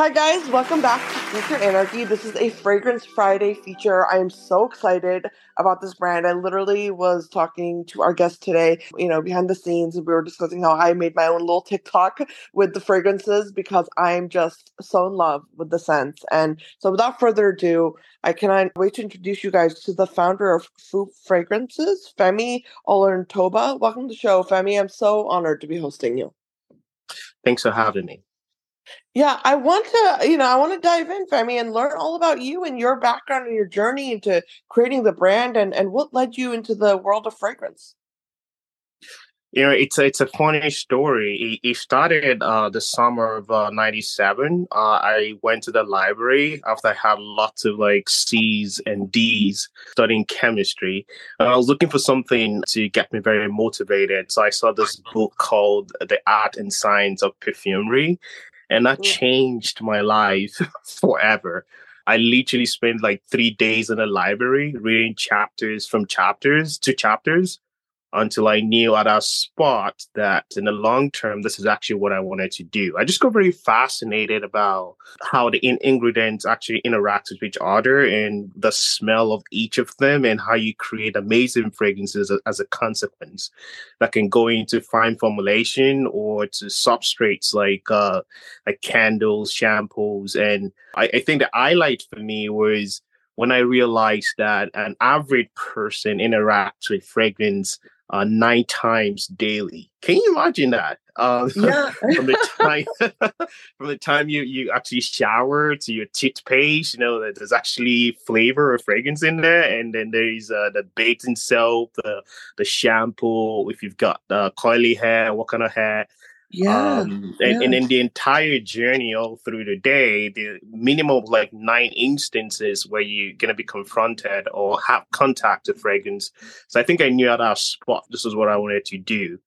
Hi, guys. Welcome back to Sneaker Anarchy. This is a Fragrance Friday feature. I am so excited about this brand. I literally was talking to our guest today, you know, behind the scenes, and we were discussing how I made my own little TikTok with the fragrances because I'm just so in love with the scents. And so, without further ado, I cannot wait to introduce you guys to the founder of FOOPE Fragrances, Femi Oloruntoba. Welcome to the show, Femi. I'm so honored to be hosting you. Thanks for having me. Yeah, I want to, you know, I want to dive in, Femi, and learn all about you and your background and your journey into creating the brand and, and what led you into the world of fragrance. You know, it's a, it's a funny story. It, it started uh, the summer of uh, '97. Uh, I went to the library after I had lots of like C's and D's studying chemistry. And I was looking for something to get me very motivated. So I saw this book called The Art and Science of Perfumery and that mm. changed my life forever. I literally spent like three days in a library reading chapters from chapters to chapters until I knew at a spot that in the long term, this is actually what I wanted to do. I just got very fascinated about how the in- ingredients actually interact with each other and the smell of each of them and how you create amazing fragrances as, a consequence that can go into fine formulation or to substrates like uh, like candles, shampoos. And I, I think the highlight for me was when I realized that an average person interacts with fragrance uh, nine times daily. Can you imagine that? Uh, yeah. from the time from the time you you actually shower to your toothpaste, you know there's actually flavor or fragrance in there, and then there's uh, the bathing soap, the the shampoo. If you've got uh, curly hair, what kind of hair? Yeah. Um, and, and in the entire journey all through the day, the minimum of like nine instances where you're going to be confronted or have contact with fragrance. So I think I knew at that spot this is what I wanted to do.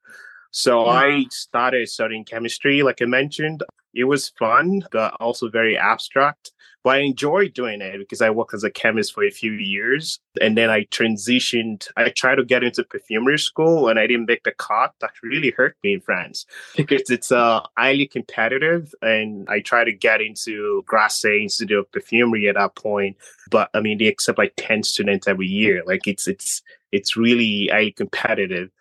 So. I started studying chemistry, like I mentioned. It was fun, but also very abstract. But I enjoyed doing it because I worked as a chemist for a few years. And then I transitioned. I tried to get into perfumery school and I didn't make the cut. That really hurt me in France because it's uh, highly competitive. And I tried to get into Grasse Institute of Perfumery at that point. But I mean, they accept like 10 students every year. Like it's, it's, it's really highly competitive.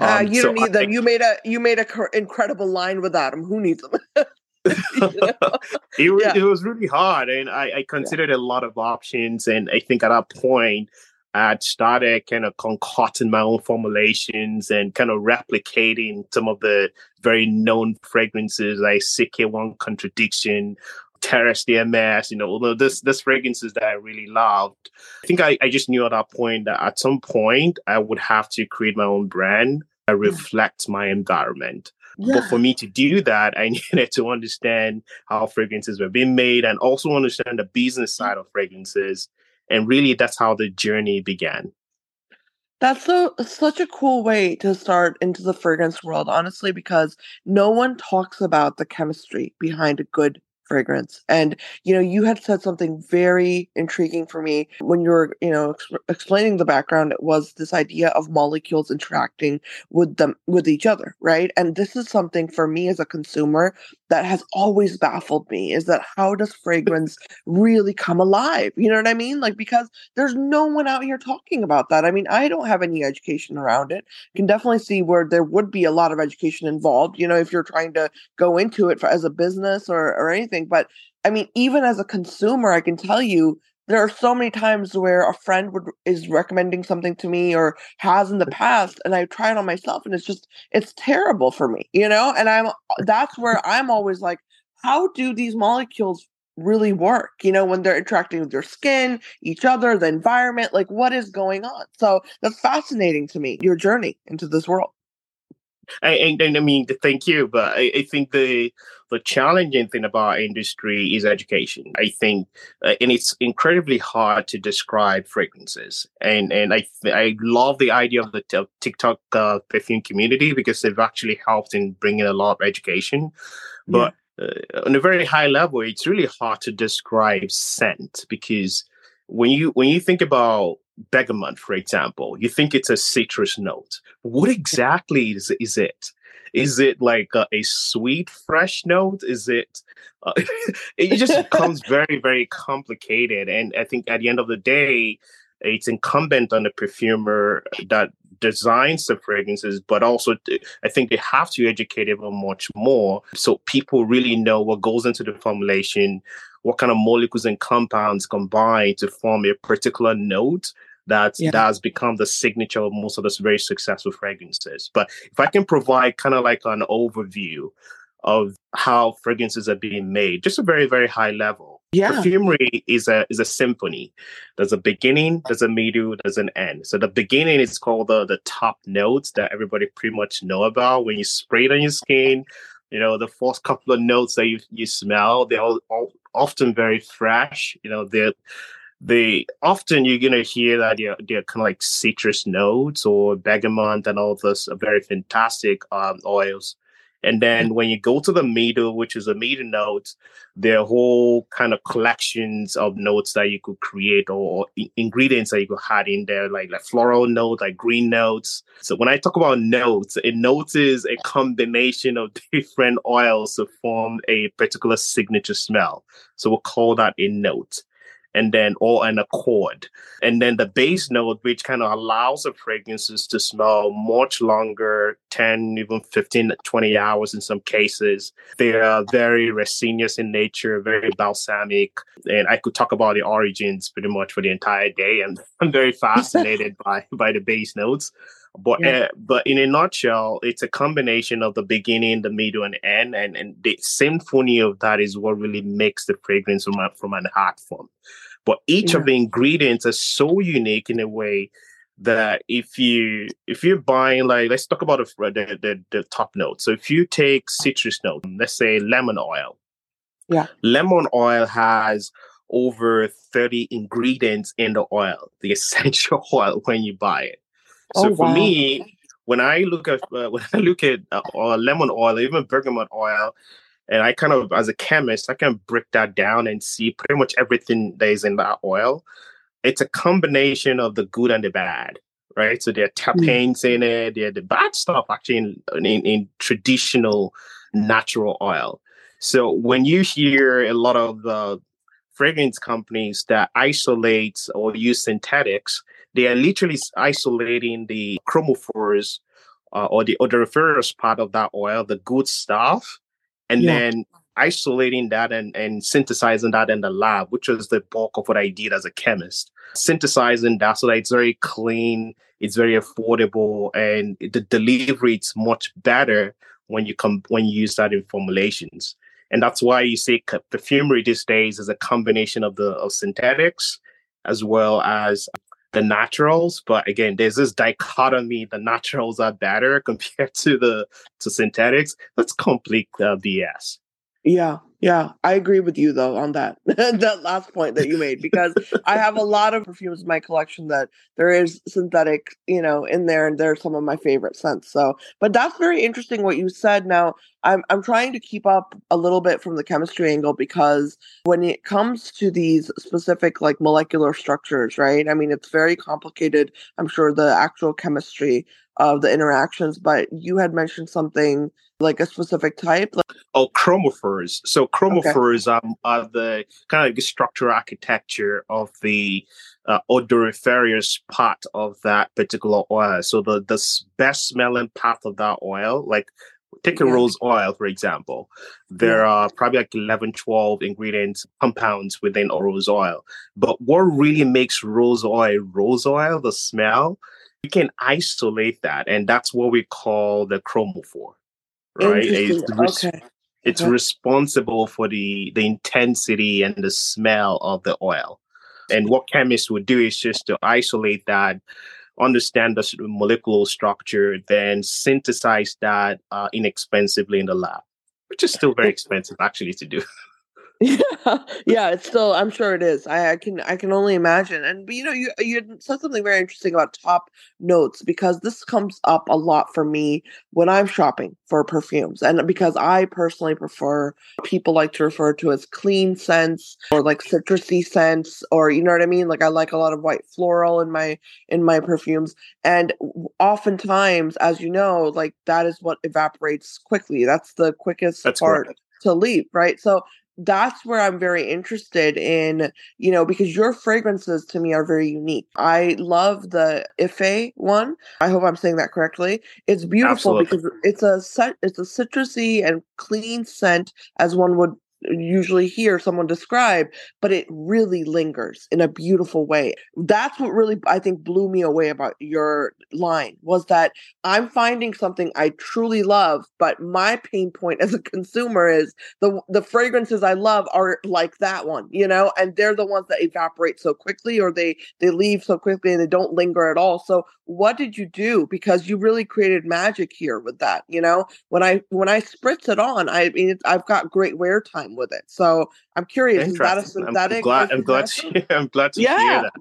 Uh, um, you don't need them. You made a you made a cr- incredible line with Adam. Who needs them? it, yeah. it was really hard, and I, I considered yeah. a lot of options. And I think at that point, I'd started kind of concocting my own formulations and kind of replicating some of the very known fragrances like CK1 Contradiction, Terre d'Hermès, you know, although this this fragrances that I really loved. I think I, I just knew at that point that at some point I would have to create my own brand that mm. reflects my environment. Yeah. But for me to do that, I needed to understand how fragrances were being made and also understand the business side of fragrances. And really, that's how the journey began. That's so such a cool way to start into the fragrance world, honestly, because no one talks about the chemistry behind a good fragrance. And, you know, you had said something very intriguing for me when you were, you know, ex- explaining the background. It was this idea of molecules interacting with them, with each other, right? And this is something for me as a consumer that has always baffled me is that how does fragrance really come alive? You know what I mean? Like, because there's no one out here talking about that. I mean, I don't have any education around it. Can definitely see where there would be a lot of education involved, you know, if you're trying to go into it for, as a business or, or anything. But I mean, even as a consumer, I can tell you there are so many times where a friend would is recommending something to me or has in the mm. past and i try it on myself and it's just it's terrible for me you know? And i'm uh, that's where i'm always like how do these molecules really work? You know when they're interacting with your skin each other the environment like what is going on? So that's fascinating to me your journey into this world and, and I mean, thank you, but I, I, think the the challenging thing about industry is education. I think, uh, and it's incredibly hard to describe fragrances. And and I I love the idea of the t- TikTok uh, perfume community because they've actually helped in bringing a lot of education, but. Uh, on a very high level, it's really hard to describe scent because when you when you think about bergamot, for example, you think it's a citrus note. What exactly is, is it? Is it like a, a sweet, fresh note? Is it? Uh, it just becomes very, very complicated. And I think at the end of the day, it's incumbent on the perfumer that designs the fragrances, but also I think they have to educate even much more so people really know what goes into the formulation, what kind of molecules and compounds combine to form a particular note that yeah. that has become the signature of most of those very successful fragrances. But if I can provide kind of like an overview of how fragrances are being made, just a very, very high level. Yeah. Perfumery is a is a symphony. There's a beginning, there's a middle, there's an end. So the beginning is called the the top notes that everybody pretty much know about. When you spray it on your skin, you know, the first couple of notes that you you smell, they're all, all often very fresh. You know, they're they often you're gonna hear that they're, they're kind of like citrus notes or bergamot and all those very fantastic um, oils. And then when you go to the middle, which is a middle note, there are whole kind of collections of notes that you could create or, ingredients that you could add in there, like like floral notes, like green notes. So when I talk about notes, a note is a combination of different oils to form a particular signature smell. So we'll call that a note and then or an accord. And then the base note, which kind of allows the fragrances to smell much longer, 10, even 15, 20 hours in some cases. They are very resinous in nature, very balsamic. And I could talk about the origins pretty much for the entire day. And I'm very fascinated by, by the base notes. But yeah. uh, but in a nutshell, it's a combination of the beginning, the middle, and end, and and the symphony of that is what really makes the fragrance from a, from an art form. But each yeah. of the ingredients are so unique in a way that if you if you're buying like let's talk about the the, the, the top note. So if you take citrus note, let's say lemon oil. Yeah. Lemon oil has over 30 ingredients in the oil, the essential oil when you buy it. So oh, for wow. me, when I look at uh, when I look at uh, lemon oil, even bergamot oil, and I kind of as a chemist, I can break that down and see pretty much everything that is in that oil. It's a combination of the good and the bad, right? So there are terpenes mm. in it. There are the bad stuff actually in, in, in traditional natural oil. So when you hear a lot of the fragrance companies that isolate or use synthetics, they are literally isolating the chromophores uh, or the odoriferous part of that oil, the good stuff, and yeah. then isolating that and, and synthesizing that in the lab, which was the bulk of what I did as a chemist. Synthesizing that so that it's very clean, it's very affordable, and the delivery it's much better when you come when you use that in formulations. And that's why you see perfumery these days is a combination of the of synthetics as well as the naturals but again there's this dichotomy the naturals are better compared to the to synthetics that's complete uh, bs yeah yeah, I agree with you though on that that last point that you made because I have a lot of perfumes in my collection that there is synthetic, you know, in there, and they're some of my favorite scents. So, but that's very interesting what you said. Now, I'm I'm trying to keep up a little bit from the chemistry angle because when it comes to these specific like molecular structures, right? I mean, it's very complicated. I'm sure the actual chemistry of the interactions, but you had mentioned something like a specific type. Like- oh, chromophores. So chromophores okay. are, are the kind of like structure architecture of the uh, odoriferous part of that particular oil. So the the best smelling part of that oil, like take a yeah. rose oil for example there yeah. are probably like 11 12 ingredients compounds within a rose oil but what really makes rose oil rose oil the smell we can isolate that and that's what we call the chromophore right it's, okay. it's okay. responsible for the the intensity and the smell of the oil and what chemists would do is just to isolate that understand the molecular structure then synthesize that uh, inexpensively in the lab which is still very expensive actually to do Yeah, yeah, it's still. I'm sure it is. I, I can. I can only imagine. And but you know, you you said something very interesting about top notes because this comes up a lot for me when I'm shopping for perfumes, and because I personally prefer people like to refer to as clean scents or like citrusy scents, or you know what I mean. Like I like a lot of white floral in my in my perfumes, and oftentimes, as you know, like that is what evaporates quickly. That's the quickest That's part. correct. To leave, right? So that's where I'm very interested in, you know, because your fragrances to me are very unique. I love the Ife one. I hope I'm saying that correctly. It's beautiful Absolutely. because it's a it's a citrusy and clean scent as one would usually hear someone describe, but it really lingers in a beautiful way. That's what really I think blew me away about your line was that I'm finding something I truly love, but my pain point as a consumer is the the fragrances I love are like that one, you know, and they're the ones that evaporate so quickly or they they leave so quickly and they don't linger at all. So what did you do because you really created magic here with that, you know? When I when I spritz it on, I mean I've got great wear time with it. So I'm curious, is that a Interesting. I'm, glad. I'm glad. To, I'm glad to Yeah. hear that.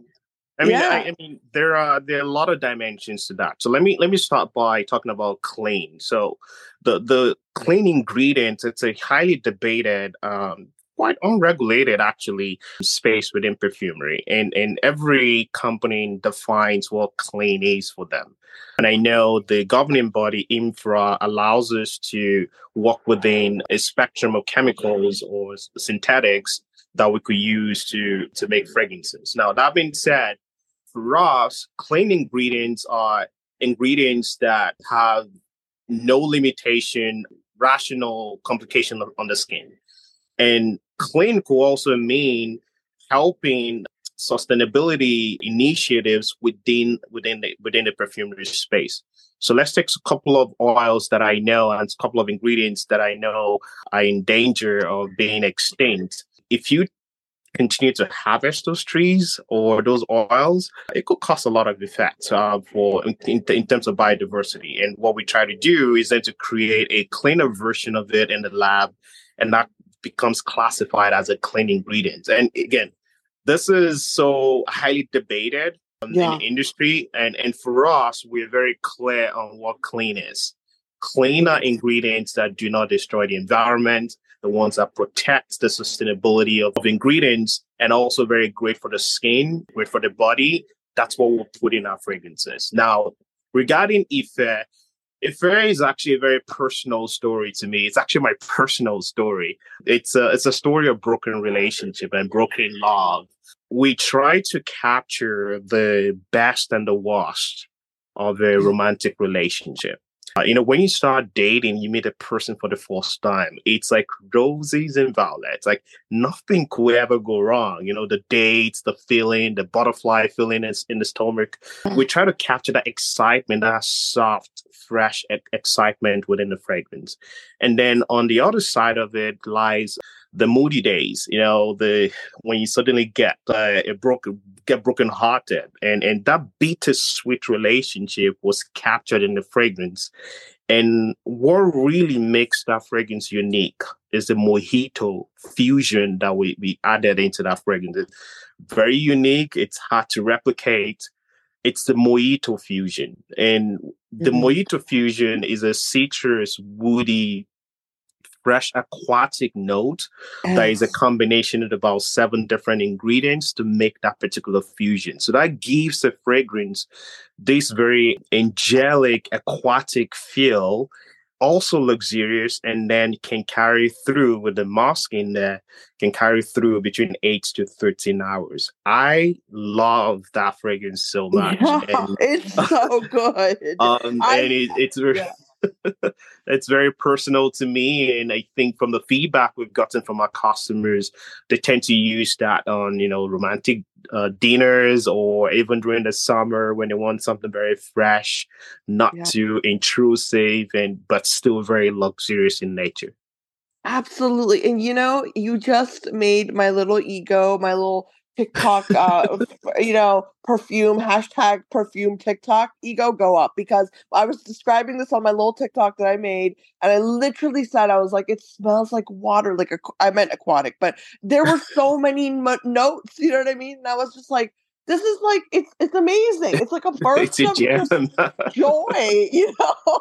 I mean, I, Yeah. I mean, there are there are a lot of dimensions to that. So let me let me start by talking about clean. So the the clean ingredients. It's a highly debated, um, quite unregulated actually space within perfumery, and and every company defines what clean is for them. And I know the governing body IFRA allows us to work within a spectrum of chemicals or synthetics that we could use to to make fragrances. Now that being said, for us, clean ingredients are ingredients that have no limitation, rational complication on on the skin. And clean could also mean helping sustainability initiatives within within the within the perfumery space. So let's take a couple of oils that I know and a couple of ingredients that I know are in danger of being extinct. If you continue to harvest those trees or those oils, it could cause a lot of effects uh, for in, in, terms of biodiversity. And what we try to do is then to create a cleaner version of it in the lab, and that becomes classified as a clean ingredient. And again, this is so highly debated um, in the industry, and and for us, we're very clear on what clean is. Clean are ingredients that do not destroy the environment, the ones that protect the sustainability of, of ingredients, and also very great for the skin, great for the body. That's what we'll put in our fragrances. Now, regarding Ife, Ife is actually a very personal story to me. It's actually my personal story. It's a, it's a story of broken relationship and broken love. We try to capture the best and the worst of a mm. romantic relationship. Uh, you know, when you start dating, you meet a person for the first time. It's like roses and violets. Like nothing could ever go wrong. You know, the dates, the feeling, the butterfly feeling is in the stomach. We try to capture that excitement, that soft, fresh e- excitement within the fragrance. And then on the other side of it lies the moody days. You know, the when you suddenly get uh, a broken get broken hearted, and and that bittersweet relationship was captured in the fragrance. And what really makes that fragrance unique is the mojito fusion that we, we added into that fragrance. It's very unique. It's hard to replicate. It's the mojito fusion. And the Mhm. mojito fusion is a citrus, woody, fresh aquatic note that is a combination of about seven different ingredients to make that particular fusion. So that gives the fragrance this very angelic, aquatic feel, also luxurious, and then can carry through with the musk in there, can carry through between eight to 13 hours. I love that fragrance so much. Yeah, And, it's so good. um, I- and it, it's yeah. It's very personal to me and i think from the feedback we've gotten from our customers they tend to use that on you know romantic uh, dinners or even during the summer when they want something very fresh not Yeah. too intrusive and but still very luxurious in nature Absolutely. And you know, you just made my little ego, my little TikTok, uh, you know, perfume, hashtag perfume TikTok, ego go up because I was describing this on my little TikTok that I made. And I literally said, I was like, it smells like water. Like, a, I meant aquatic, but there were so many notes, you know what I mean? And I was just like, this is like it's it's amazing. It's like a burst of joy, you know.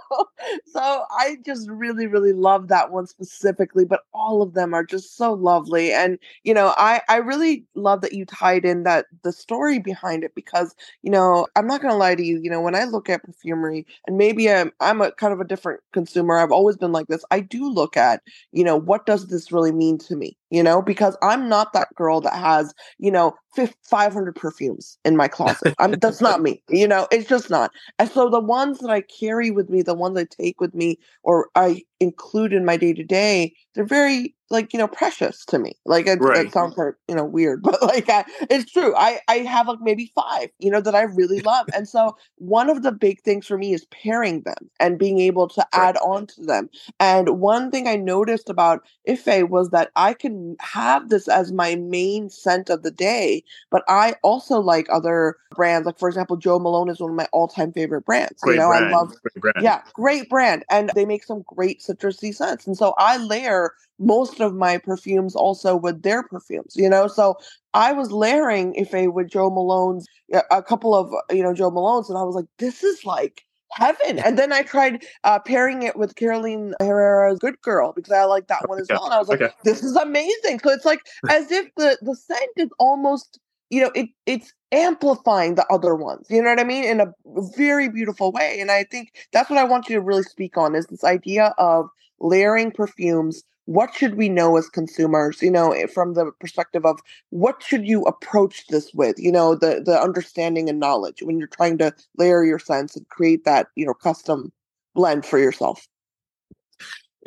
so I just really really love that one specifically, but all of them are just so lovely. And you know, I I really love that you tied in that the story behind it because you know I'm not gonna lie to you. You know, when I look at perfumery, and maybe I'm I'm a kind of a different consumer. I've always been like this. I do look at you know what does this really mean to me you know, because I'm not that girl that has, you know, 500 perfumes in my closet. I'm, that's not me, you know, it's just not. And so the ones that I carry with me, the ones I take with me or I include in my day to day, they're very like you know precious to me like it, right. it sounds kind of you know weird but like I, it's true i i have like maybe five you know that i really love and so one of the big things for me is pairing them and being able to right. add on to them and one thing i noticed about ife was that i can have this as my main scent of the day but i also like other brands like for example Jo Malone is one of my all-time favorite brands great you know brand. i love brand yeah great brand and they make some great citrusy scents and so i layer most of my perfumes also with their perfumes, you know? So I was layering if Ife with Jo Malone's, a couple of, you know, Jo Malone's, and I was like, this is like heaven. And then I tried uh, pairing it with Carolina Herrera's Good Girl because I like that one as well. And I was like, okay. this is amazing. So it's like as if the, the scent is almost, you know, it it's amplifying the other ones. You know what I mean? In a very beautiful way. And I think that's what I want you to really speak on is this idea of layering perfumes what should we know as consumers you know eh, from the perspective of what should you approach this with you know the the understanding and knowledge when you're trying to layer your sense and create that you know custom blend for yourself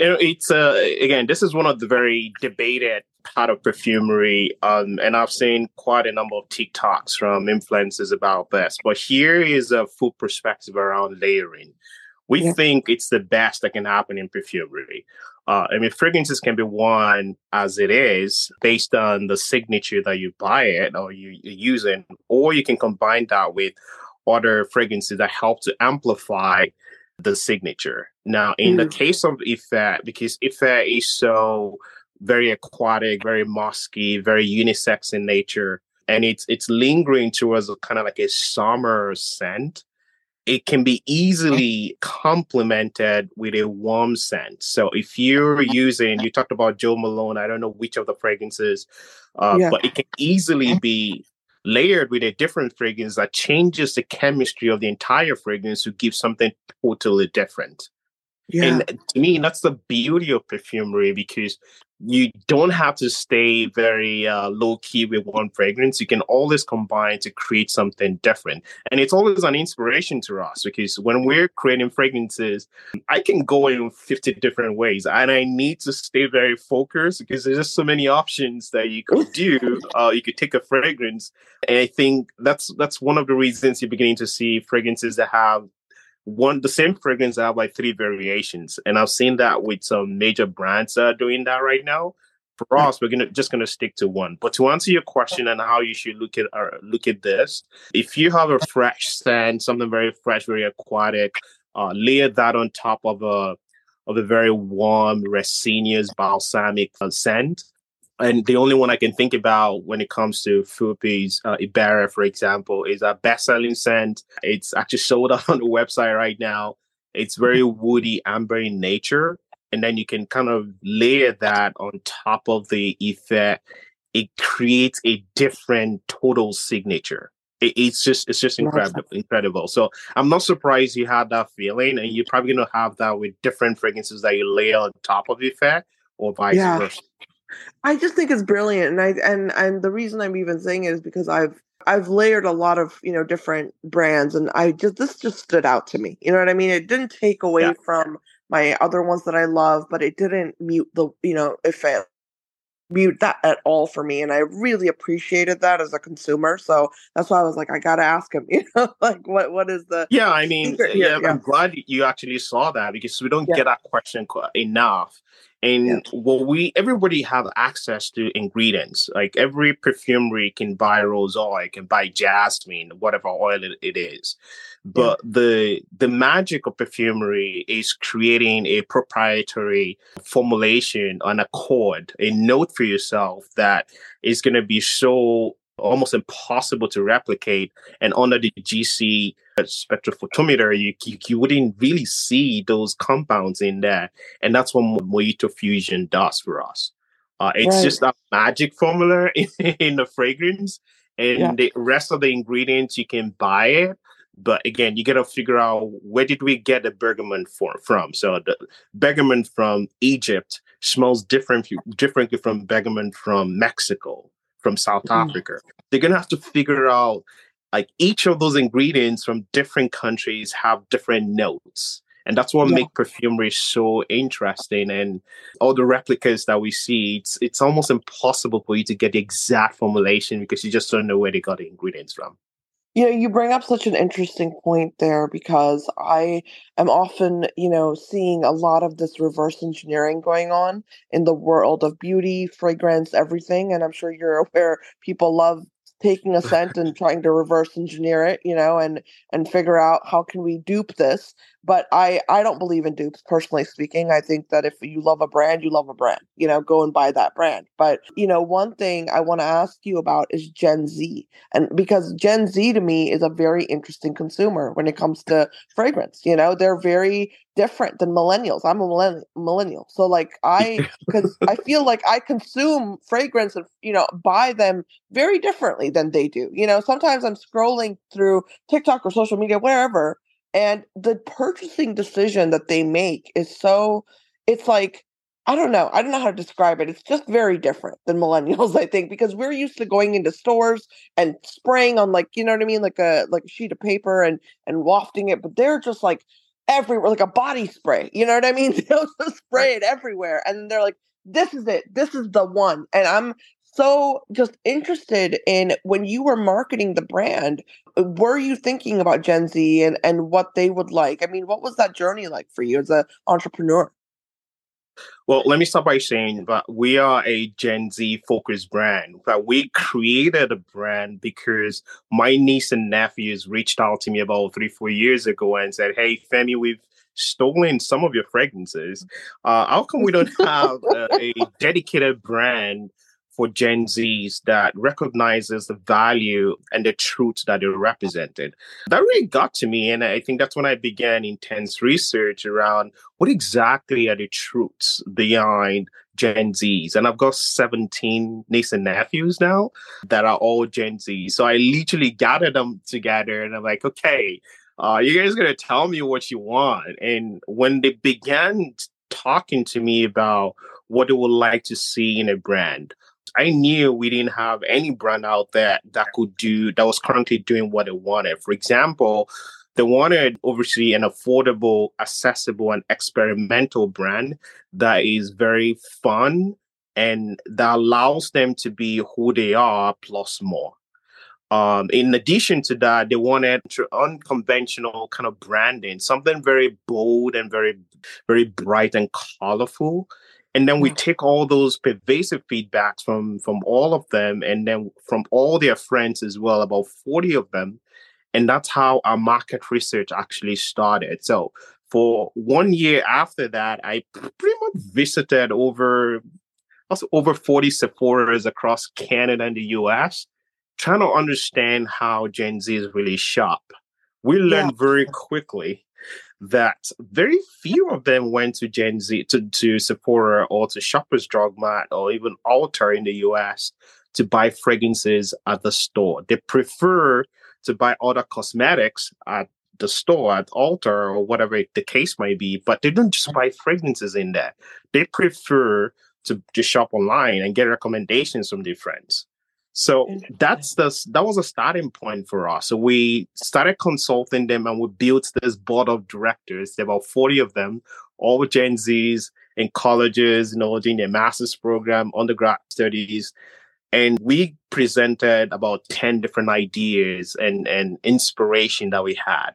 it's uh again this is one of the very debated part of perfumery um and i've seen quite a number of tiktoks from influencers about this but here is a full perspective around layering we yeah. think it's the best that can happen in perfumery uh, I mean, fragrances can be worn as it is based on the signature that you buy it or you, you're using, or you can combine that with other fragrances that help to amplify the signature. Now, in mm. the case of Ife, because Ife is so very aquatic, very musky, very unisex in nature, and it's it's lingering towards a kind of like a summer scent it can be easily complemented with a warm scent. So if you're using, you talked about Jo Malone, I don't know which of the fragrances, uh, yeah. but it can easily be layered with a different fragrance that changes the chemistry of the entire fragrance to give something totally different. Yeah. And to me, that's the beauty of perfumery because you don't have to stay very uh, low key with one fragrance. You can always combine to create something different. And it's always an inspiration to us because when we're creating fragrances, I can go in 50 different ways and I need to stay very focused because there's just so many options that you could do. uh, you could take a fragrance. And I think that's that's one of the reasons you're beginning to see fragrances that have one the same fragrance I have like three variations and i've seen that with some major brands that are doing that right now. For us we're gonna just gonna stick to one. But to answer your question and how you should look at uh, look at this if you have a fresh scent something very fresh very aquatic uh, layer that on top of a of a very warm resinous balsamic uh, scent and the only one I can think about when it comes to Philippines, uh, Iberia, for example, is a best-selling scent. It's actually sold out on the website right now. It's very woody, amber in nature, and then you can kind of layer that on top of the effect. It creates a different total signature. It, it's just it's just incredible, incredible. So I'm not surprised you had that feeling, and you're probably gonna have that with different fragrances that you layer on top of effect, or vice yeah. versa. I just think it's brilliant, and I and and the reason I'm even saying it is because I've I've layered a lot of you know different brands, and I just this just stood out to me. You know what I mean? It didn't take away yeah. from my other ones that I love, but it didn't mute the you know if it mute that at all for me, and I really appreciated that as a consumer. So that's why I was like, I gotta ask him. You know, like what what is the yeah? I mean, yeah, yeah, I'm glad you actually saw that because we don't yeah. get that question enough And yeah. what we everybody have access to ingredients. Like every perfumery can buy rose oil, can buy jasmine, whatever oil it, it is. But yeah. the the magic of perfumery is creating a proprietary formulation, an accord, a note for yourself that is going to be so almost impossible to replicate. And under the GC spectrophotometer, you, you, you wouldn't really see those compounds in there. And that's what Mojito Fusion does for us. Uh, it's right. just a magic formula in, in the fragrance, and yeah. the rest of the ingredients you can buy it. But again, you got to figure out where did we get the bergamot for, from. So the bergamot from Egypt smells different differently from bergamot from Mexico from South mm. Africa. They're going to have to figure out like each of those ingredients from different countries have different notes. And that's what yeah. make perfumery so interesting. And all the replicas that we see, it's it's almost impossible for you to get the exact formulation because you just don't know where they got the ingredients from. You know, you bring up such an interesting point there because I am often, you know, seeing a lot of this reverse engineering going on in the world of beauty, fragrance, everything. And I'm sure you're aware people love taking a scent and trying to reverse engineer it, you know, and and figure out how can we dupe this but I I don't believe in dupes personally speaking. I think that if you love a brand, you love a brand. You know, go and buy that brand. But you know, one thing I want to ask you about is Gen Z, and because Gen Z to me is a very interesting consumer when it comes to fragrance. You know, they're very different than millennials. I'm a millennial, so like I because I feel like I consume fragrance and you know buy them very differently than they do. You know, sometimes I'm scrolling through TikTok or social media, wherever and the purchasing decision that they make is so, it's like, I don't know. I don't know how to describe it. It's just very different than millennials, I think, because we're used to going into stores and spraying on like, you know what I mean, like a like a sheet of paper and and wafting it, but they're just like everywhere, like a body spray. You know what I mean? They'll just spray it everywhere, and they're like, "This is it. This is the one." And I'm so just interested in when you were marketing the brand were you thinking about gen z and, and what they would like i mean what was that journey like for you as an entrepreneur well, let me start by saying that we are a Gen Z focused brand. That we created a brand because my niece and nephews reached out to me about three, four years ago and said, "Hey, Femi, we've stolen some of your fragrances. Uh, how come we don't have a dedicated brand for Gen Zs that recognizes the value and the truth that they represented. That really got to me. And I think that's when I began intense research around what exactly are the truths behind Gen Zs. And I've got 17 nieces and nephews now that are all Gen Z. So I literally gathered them together and I'm like, okay, uh, you guys gonna tell me what you want. And when they began talking to me about what they would like to see in a brand, I knew we didn't have any brand out there that could do that was currently doing what they wanted. For example, they wanted obviously an affordable, accessible, and experimental brand that is very fun and that allows them to be who they are plus more. Um, in addition to that, they wanted unconventional kind of branding, something very bold and very, very bright and colorful and then we take all those pervasive feedbacks from from all of them and then from all their friends as well about 40 of them. And that's how our market research actually started. So for one year after that i pretty much visited over also over 40 sephora's across canada and the us trying to understand how gen z is really shop we learned yeah. very quickly that very few of them went to Gen Z, to, to Sephora or to Shoppers Drug Mart or even Ulta in the US to buy fragrances at the store. They prefer to buy other cosmetics at the store, at Ulta or whatever the case might be, but they don't just buy fragrances in there. They prefer to just shop online and get recommendations from their friends. So that's the that was a starting point for us. So we started consulting them and we built this board of directors. There were about 40 of them, all Gen Zs in colleges, you know, doing their master's program, undergrad studies. And we presented about 10 different ideas and, and inspiration that we had.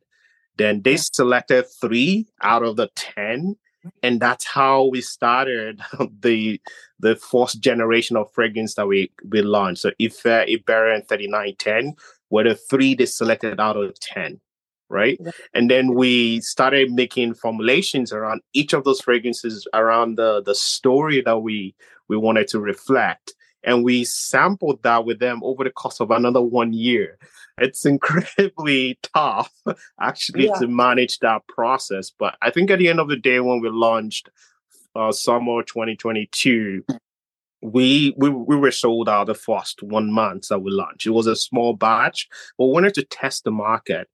Then they selected three out of the 10 and that's how we started the the first generation of fragrance that we we launched. So Ife, Iberia, and 3910 were the three they selected out of 10 right? Yeah. And then we started making formulations around each of those fragrances around the the story that we we wanted to reflect. And we sampled that with them over the course of another one year. It's incredibly tough actually yeah. to manage that process. But I think at the end of the day, when we launched uh, summer 2022, we, we we were sold out the first one month that we launched. It was a small batch, but we wanted to test the market.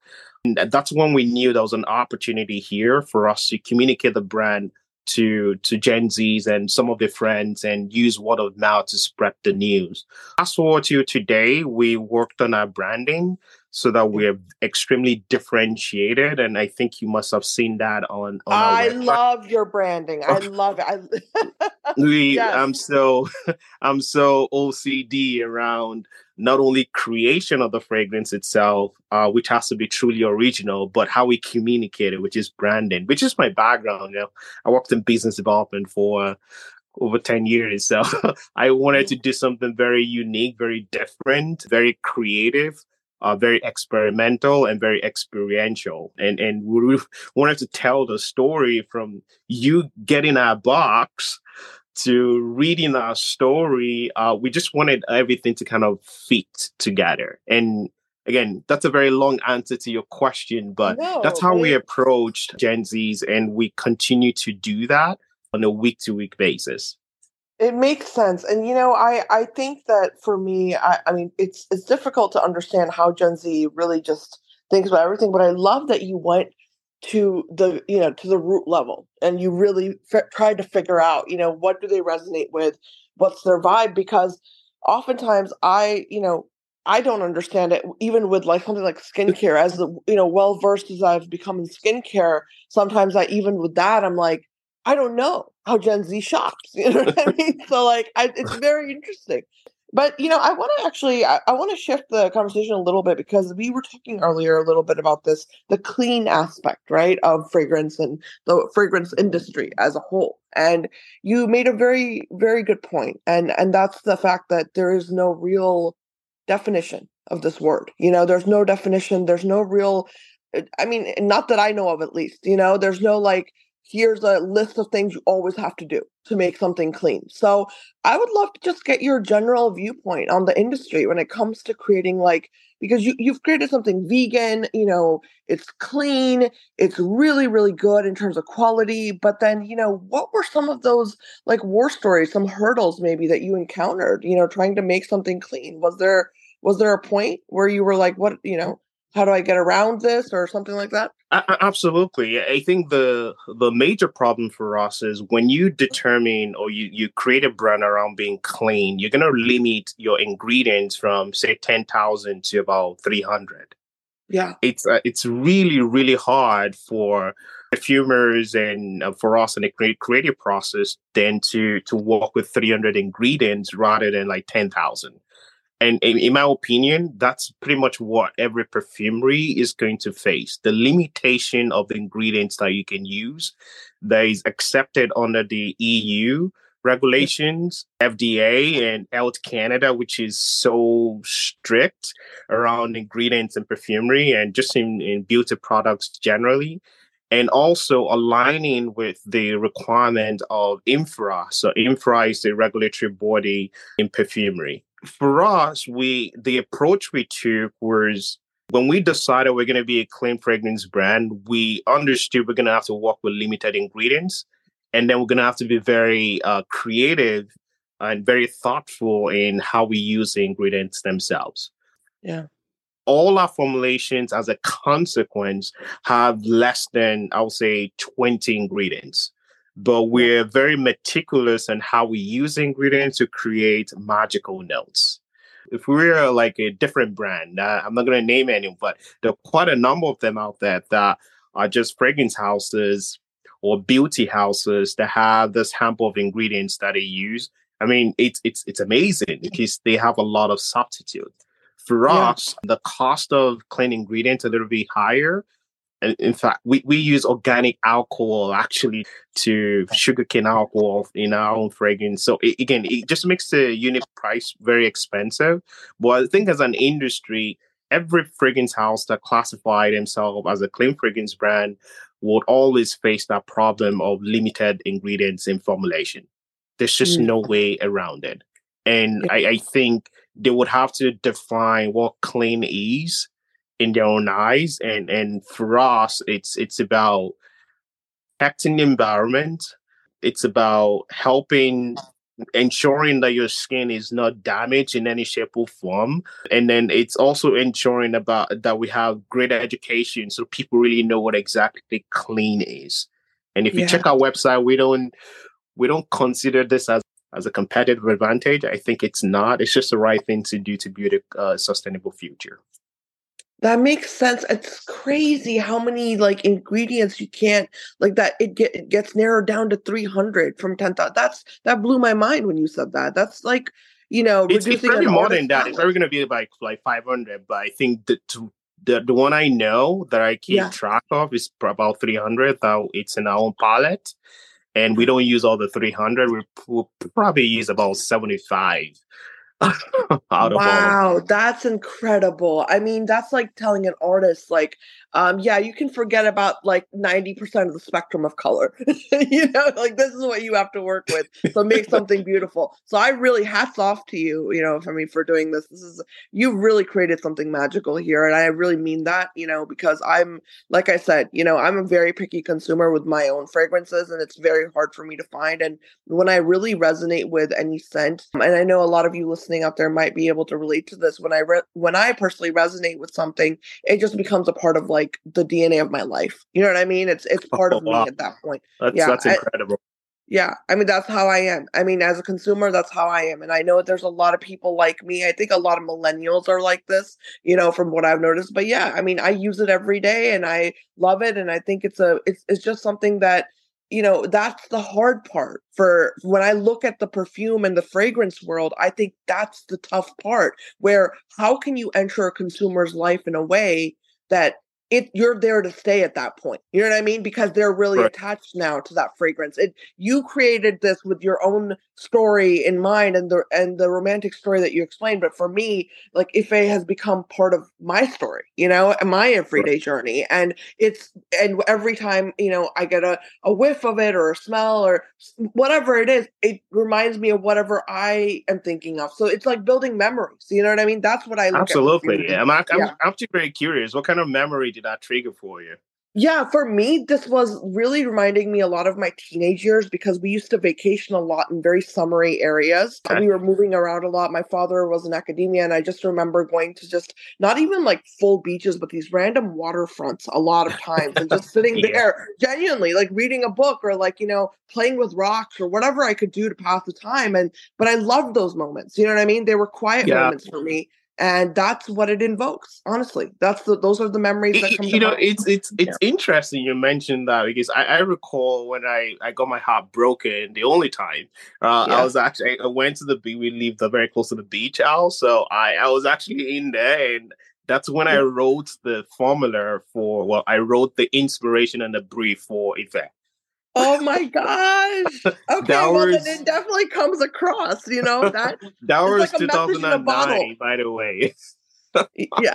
And that's when we knew there was an opportunity here for us to communicate the brand to to Gen Zs and some of their friends and use word of mouth to spread the news. Fast forward to today, we worked on our branding so that we're extremely differentiated. And I think you must have seen that on. on I love your branding. I love it. I, we, yes. I'm so, I'm so OCD around not only creation of the fragrance itself, uh, which has to be truly original, but how we communicate it, which is branding, which is my background. You know, I worked in business development for over 10 years. So I wanted to do something very unique, very different, very creative uh, very experimental and very experiential. And and we wanted to tell the story from you getting our box to reading our story. Uh, we just wanted everything to kind of fit together. And again, that's a very long answer to your question, but no, that's how we approached Gen Zs, and we continue to do that on a week to week basis. It makes sense. And you know, I I think that for me, I, I mean, it's it's difficult to understand how Gen Z really just thinks about everything, but I love that you went to the you know to the root level and you really f- tried to figure out you know what do they resonate with what's their vibe because oftentimes i you know i don't understand it even with like something like skincare as the you know well versed as i've become in skincare sometimes i even with that i'm like I don't know how Gen Z shops. You know what I mean? So like, I, it's very interesting. But you know, I want to actually, I, I want to shift the conversation a little bit because we were talking earlier a little bit about this, the clean aspect, right, of fragrance and the fragrance industry as a whole. And you made a very, very good point, and and that's the fact that there is no real definition of this word. You know, there's no definition. There's no real. Eh, I mean, not that I know of, at least. You know, there's no like here's a list of things you always have to do to make something clean. So I would love to just get your general viewpoint on the industry when it comes to creating like because you, you've created something vegan, you know, it's clean, it's really, really good in terms of quality. But then, you know, what were some of those like war stories, some hurdles maybe that you encountered, you know, trying to make something clean? Was there was there a point where you were like, what, you know, how do I get around this or something like that? Absolutely. I think the the major problem for us is when you determine or you, you create a brand around being clean, you're going to limit your ingredients from say 10,000 to about 300. Yeah. It's uh, it's really really hard for perfumers and uh, for us in the creative process then to to work with 300 ingredients rather than like 10,000 and in my opinion, that's pretty much what every perfumery is going to face the limitation of the ingredients that you can use that is accepted under the EU regulations, FDA, and Health Canada, which is so strict around ingredients in perfumery and just in, in beauty products generally and also aligning with the requirement of IFRA. So IFRA is the regulatory body in perfumery for us, we the approach we took was when we decided we're going to be a clean fragrance brand, we understood we're going to have to work with limited ingredients, and then we're going to have to be very uh, creative and very thoughtful in how we use the ingredients themselves. Yeah. All our formulations, as a consequence, have less than I would say twenty ingredients but we're very meticulous in how we use ingredients to create magical notes. If we're like a different brand, uh, I'm not going to name any, but there are quite a number of them out there that are just fragrance houses or beauty houses that have this handful of ingredients that they use. I mean, it's it's it's amazing because they have a lot of substitute. For yeah. us, the cost of clean ingredients a little bit higher, in fact, we, we use organic alcohol actually to sugarcane alcohol in our own fragrance. So it, again, it just makes the unit price very expensive. But I think as an industry, every fragrance house that classify themselves as a clean fragrance brand would always face that problem of limited ingredients in formulation. There's just mm. no way around it. And I, I think they would have to define what clean is in their own eyes. And and for us, it's it's about protecting the environment. It's about helping ensuring that your skin is not damaged in any shape or form. And then it's also ensuring about that we have great education so people really know what exactly clean is. And if you check our website we don't we don't consider this as as a competitive advantage. I think it's not. It's just the right thing to do to build a uh, sustainable future that makes sense. It's crazy how many like ingredients you can't like that. It, get, it gets narrowed down to three hundred from ten thousand. That's that blew my mind when you said that. That's like you know it's, it's probably more than that. It's probably going to be like like five hundred. But I think the the the one I know that I keep yeah. track of is about three hundred. Though it's in our own palette, and we don't use all the three hundred. We we'll probably use about seventy five wow, that's incredible. I mean, that's like telling an artist, like, um, yeah, you can forget about like 90% of the spectrum of color. you know, like this is what you have to work with. So make something beautiful. So I really hats off to you, you know, for me for doing this. This is you really created something magical here. And I really mean that, you know, because I'm like I said, you know, I'm a very picky consumer with my own fragrances and it's very hard for me to find. And when I really resonate with any scent, and I know a lot of you listening out there might be able to relate to this, when I re- when I personally resonate with something, it just becomes a part of like like the DNA of my life. You know what I mean? It's it's oh, part oh, of wow. me at that point. That's, yeah, that's incredible. I, yeah, I mean that's how I am. I mean, as a consumer, that's how I am, and I know there's a lot of people like me. I think a lot of millennials are like this, you know, from what I've noticed. But yeah, I mean, I use it every day, and I love it, and I think it's a it's it's just something that you know that's the hard part for when i look at the perfume and the fragrance world i think that's the tough part where how can you enter a consumer's life in a way that it you're there to stay at that point. You know what I mean? Because they're really right. attached now to that fragrance. It you created this with your own story in mind and the and the romantic story that you explained. But for me, like IFÈ has become part of my story, you know, and my everyday right. journey. And it's and every time, you know, I get a, a whiff of it or a smell or whatever it is, it reminds me of whatever I am thinking of. So it's like building memories. You know what I mean? That's what I Absolutely. Yeah. I'm, I'm, yeah. I'm actually very curious. What kind of memory did that trigger for you? Yeah, for me, this was really reminding me a lot of my teenage years because we used to vacation a lot in very summery areas. Okay. We were moving around a lot. My father was in academia, and I just remember going to just not even like full beaches, but these random waterfronts a lot of times and just sitting yeah. there genuinely, like reading a book or like, you know, playing with rocks or whatever I could do to pass the time. And, but I loved those moments. You know what I mean? They were quiet yeah. moments for me and that's what it invokes honestly that's the those are the memories that come you know it's it's it's yeah. interesting you mentioned that because I, I, recall when i i got my heart broken the only time uh, yeah. i was actually i went to the beach we lived very close to the beach house so i i was actually in there and that's when I wrote the formula for well, I wrote the inspiration and the brief for IFÈ. Oh my gosh. Okay, well then it definitely comes across, you know, that that was like 2009, by the way. yeah.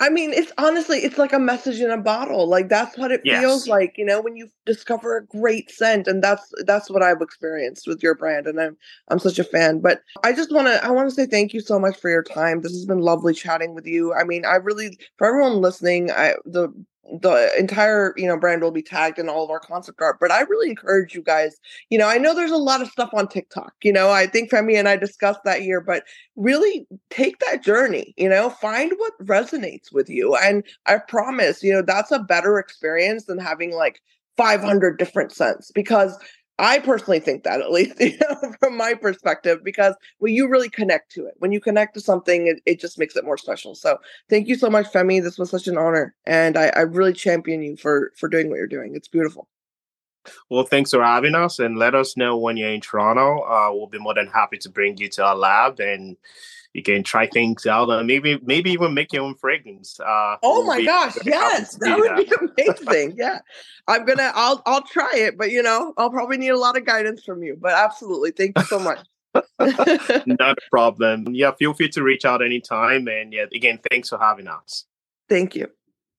I mean, it's honestly, it's like a message in a bottle. Like that's what it yes. feels like, you know, when you discover a great scent, and that's that's what I've experienced with your brand, and I'm I'm such a fan. But I just want to I want to say thank you so much for your time. This has been lovely chatting with you. I mean, I really for everyone listening, I the the entire you know brand will be tagged in all of our concept art but i really encourage you guys you know i know there's a lot of stuff on tiktok you know i think femi and i discussed that here but really take that journey you know find what resonates with you and i promise you know that's a better experience than having like 500 different scents because I personally think that at least, you know, from my perspective, because when you really connect to it, when you connect to something, it, it just makes it more special. So thank you so much, Femi. This was such an honor. And I, I really champion you for for doing what you're doing. It's beautiful. Well, thanks for having us and let us know when you're in Toronto. Uh, we'll be more than happy to bring you to our lab and you can try things out and maybe maybe even make your own fragrance. Uh, oh my gosh, yes, that would that. be amazing. yeah, I'm gonna, I'll, I'll try it, but you know, I'll probably need a lot of guidance from you. But absolutely, thank you so much. Not a problem. Yeah, feel free to reach out anytime. And yeah, again, thanks for having us. Thank you.